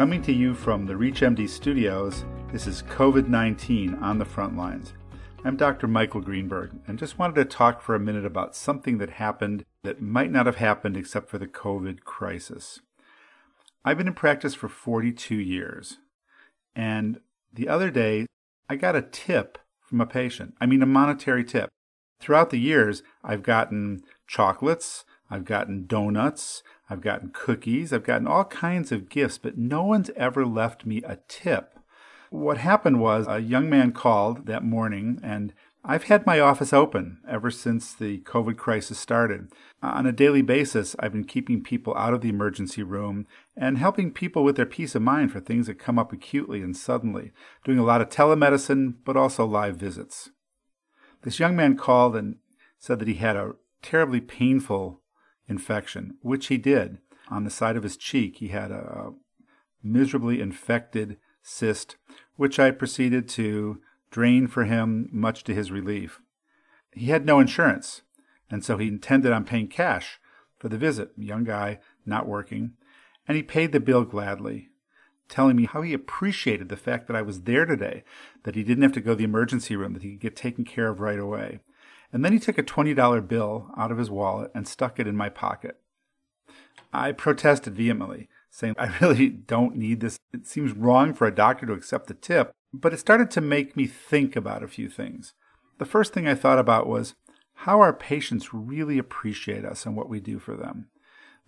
Coming to you from the ReachMD studios, this is COVID 19 on the front lines. I'm Dr. Michael Greenberg, and just wanted to talk for a minute about something that happened that might not have happened except for the COVID crisis. I've been in practice for 42 years, and the other day I got a tip from a patient. I mean, a monetary tip. Throughout the years, I've gotten chocolates, I've gotten donuts, I've gotten cookies, I've gotten all kinds of gifts, but no one's ever left me a tip. What happened was a young man called that morning, and I've had my office open ever since the COVID crisis started. On a daily basis, I've been keeping people out of the emergency room and helping people with their peace of mind for things that come up acutely and suddenly, doing a lot of telemedicine, but also live visits. This young man called and said that he had a terribly painful infection, which he did. On the side of his cheek, he had a miserably infected cyst, which I proceeded to drain for him, much to his relief. He had no insurance, and so he intended on paying cash for the visit. Young guy, not working, and he paid the bill gladly, telling me how he appreciated the fact that I was there today, that he didn't have to go to the emergency room, that he could get taken care of right away. And then he took a $20 bill out of his wallet and stuck it in my pocket. I protested vehemently, saying, I really don't need this. It seems wrong for a doctor to accept the tip. But it started to make me think about a few things. The first thing I thought about was how our patients really appreciate us and what we do for them.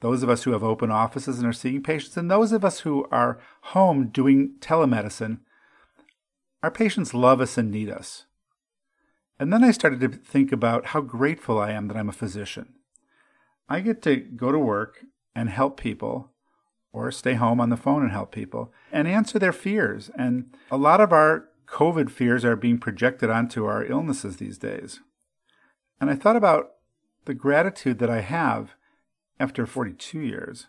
Those of us who have open offices and are seeing patients, and those of us who are home doing telemedicine, our patients love us and need us. And then I started to think about how grateful I am that I'm a physician. I get to go to work and help people, or stay home on the phone and help people, and answer their fears. And a lot of our COVID fears are being projected onto our illnesses these days. And I thought about the gratitude that I have after 42 years.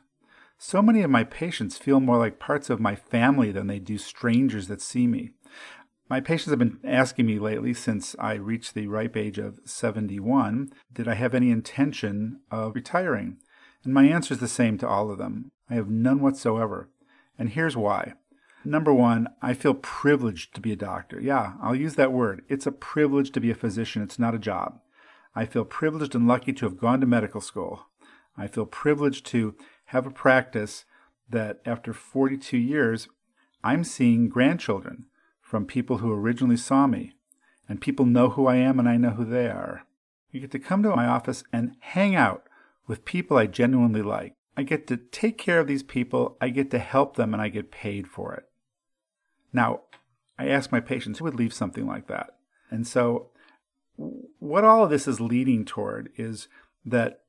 So many of my patients feel more like parts of my family than they do strangers that see me. My patients have been asking me lately since I reached the ripe age of 71 did I have any intention of retiring? And my answer is the same to all of them. I have none whatsoever. And here's why. Number one, I feel privileged to be a doctor. Yeah, I'll use that word. It's a privilege to be a physician, it's not a job. I feel privileged and lucky to have gone to medical school. I feel privileged to have a practice that after 42 years, I'm seeing grandchildren from people who originally saw me. And people know who I am and I know who they are. You get to come to my office and hang out with people I genuinely like. I get to take care of these people, I get to help them, and I get paid for it. Now, I ask my patients who would leave something like that. And so, what all of this is leading toward is that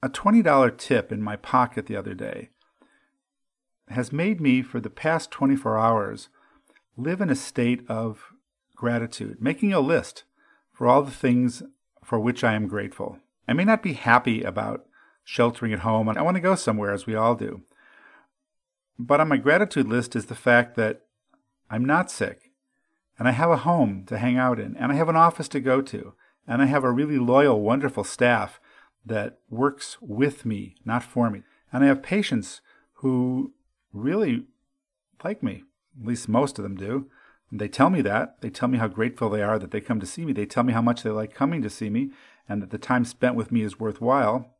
a $20 tip in my pocket the other day has made me, for the past 24 hours, live in a state of gratitude, making a list for all the things for which I am grateful. I may not be happy about sheltering at home, and I want to go somewhere, as we all do. But on my gratitude list is the fact that I'm not sick, and I have a home to hang out in, and I have an office to go to, and I have a really loyal, wonderful staff that works with me, not for me. And I have patients who really like me at least most of them do. And they tell me that. They tell me how grateful they are that they come to see me. They tell me how much they like coming to see me and that the time spent with me is worthwhile.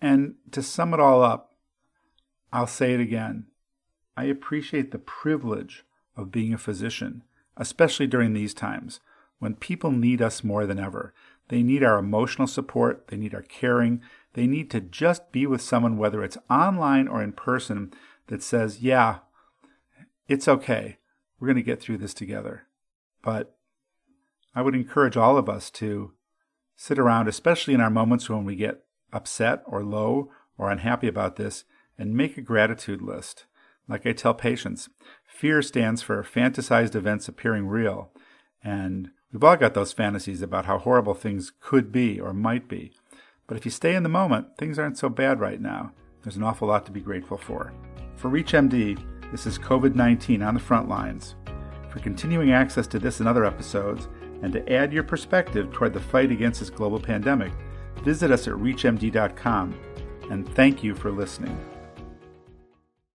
And to sum it all up, I'll say it again. I appreciate the privilege of being a physician, especially during these times when people need us more than ever. They need our emotional support, they need our caring, they need to just be with someone, whether it's online or in person, that says, Yeah, it's okay. We're going to get through this together. But I would encourage all of us to sit around, especially in our moments when we get upset or low or unhappy about this, and make a gratitude list. Like I tell patients, fear stands for fantasized events appearing real. And we've all got those fantasies about how horrible things could be or might be. But if you stay in the moment, things aren't so bad right now. There's an awful lot to be grateful for. For ReachMD, this is COVID 19 on the front lines. For continuing access to this and other episodes, and to add your perspective toward the fight against this global pandemic, visit us at ReachMD.com. And thank you for listening.